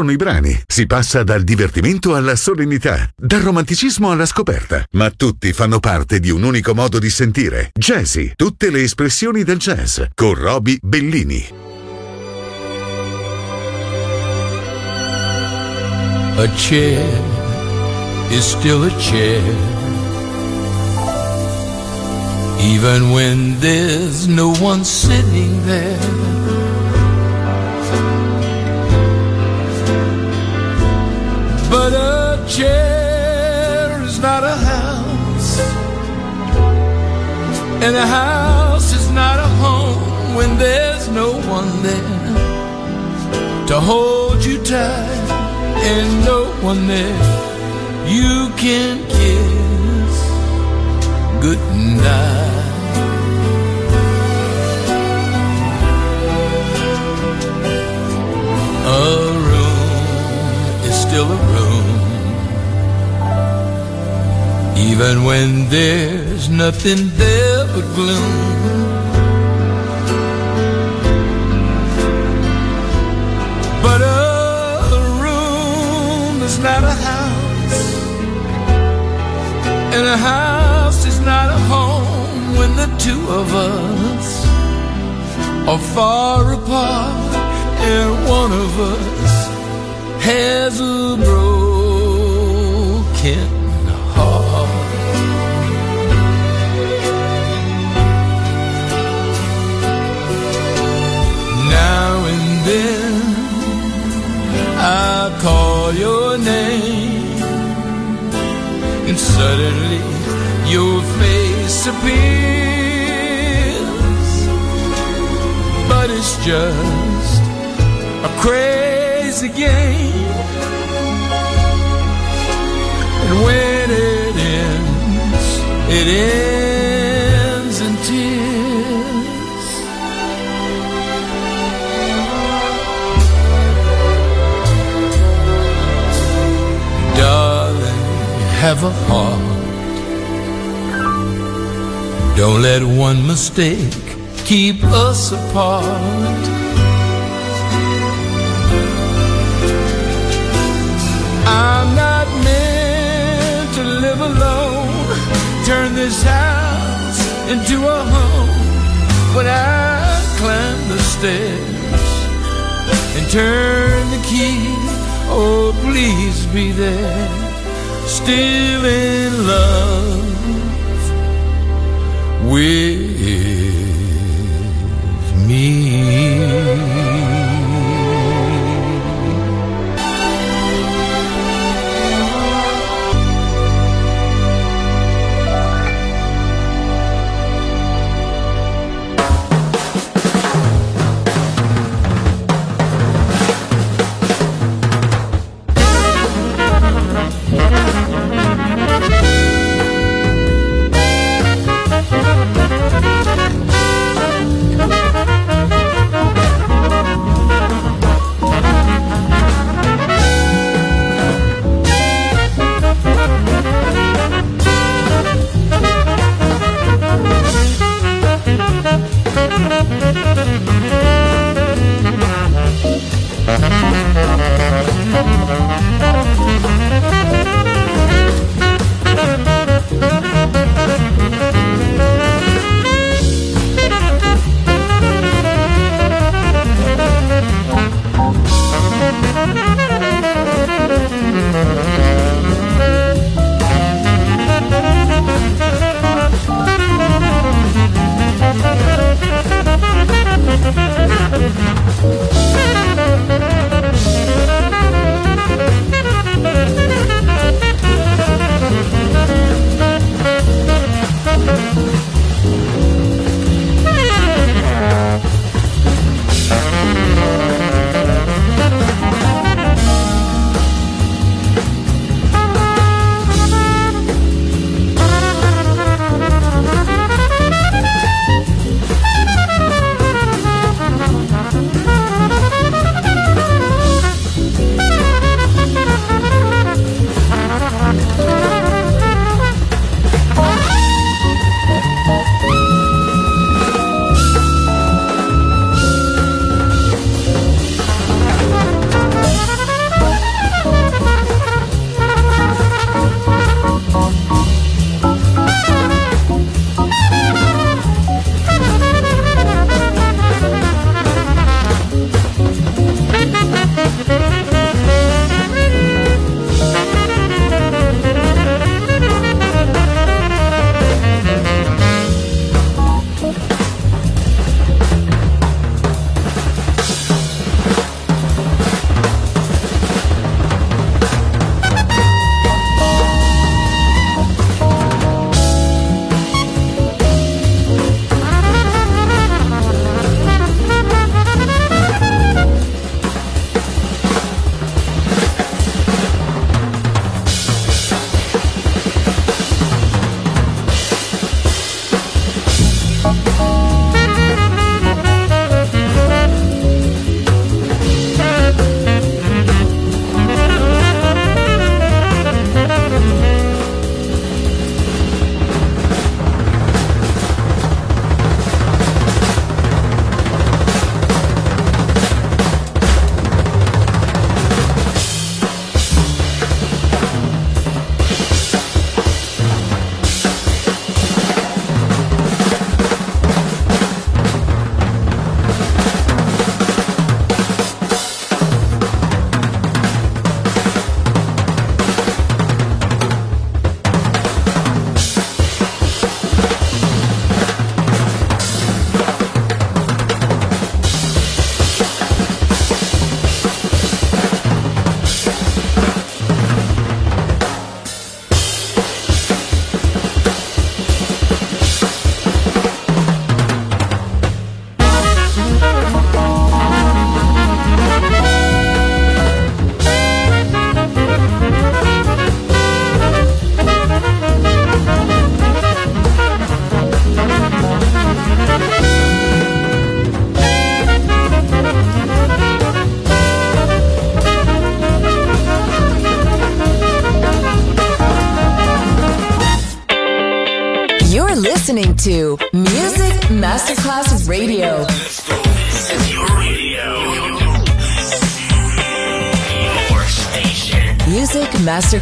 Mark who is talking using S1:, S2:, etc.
S1: Scorrono i brani, si passa dal divertimento alla solennità, dal romanticismo alla scoperta, ma tutti fanno parte di un unico modo di sentire. Jazzy, tutte le espressioni del jazz, con Roby Bellini.
S2: A chair is still a chair. Even when there's no one sitting there. But a chair is not a house, and a house is not a home when there's no one there to hold you tight, and no one there you can kiss. Good night. Oh. Still a room, even when there's nothing there but gloom. But a room is not a house, and a house is not a home when the two of us are far apart, and one of us has a broken heart. Now and then I call your name, and suddenly your face appears. But it's just a crazy game. And when it ends, it ends in tears. Darling, have a heart. Don't let one mistake keep us apart. I'm not This house into a home. When I climb the stairs and turn the key, oh, please be there. Still in love with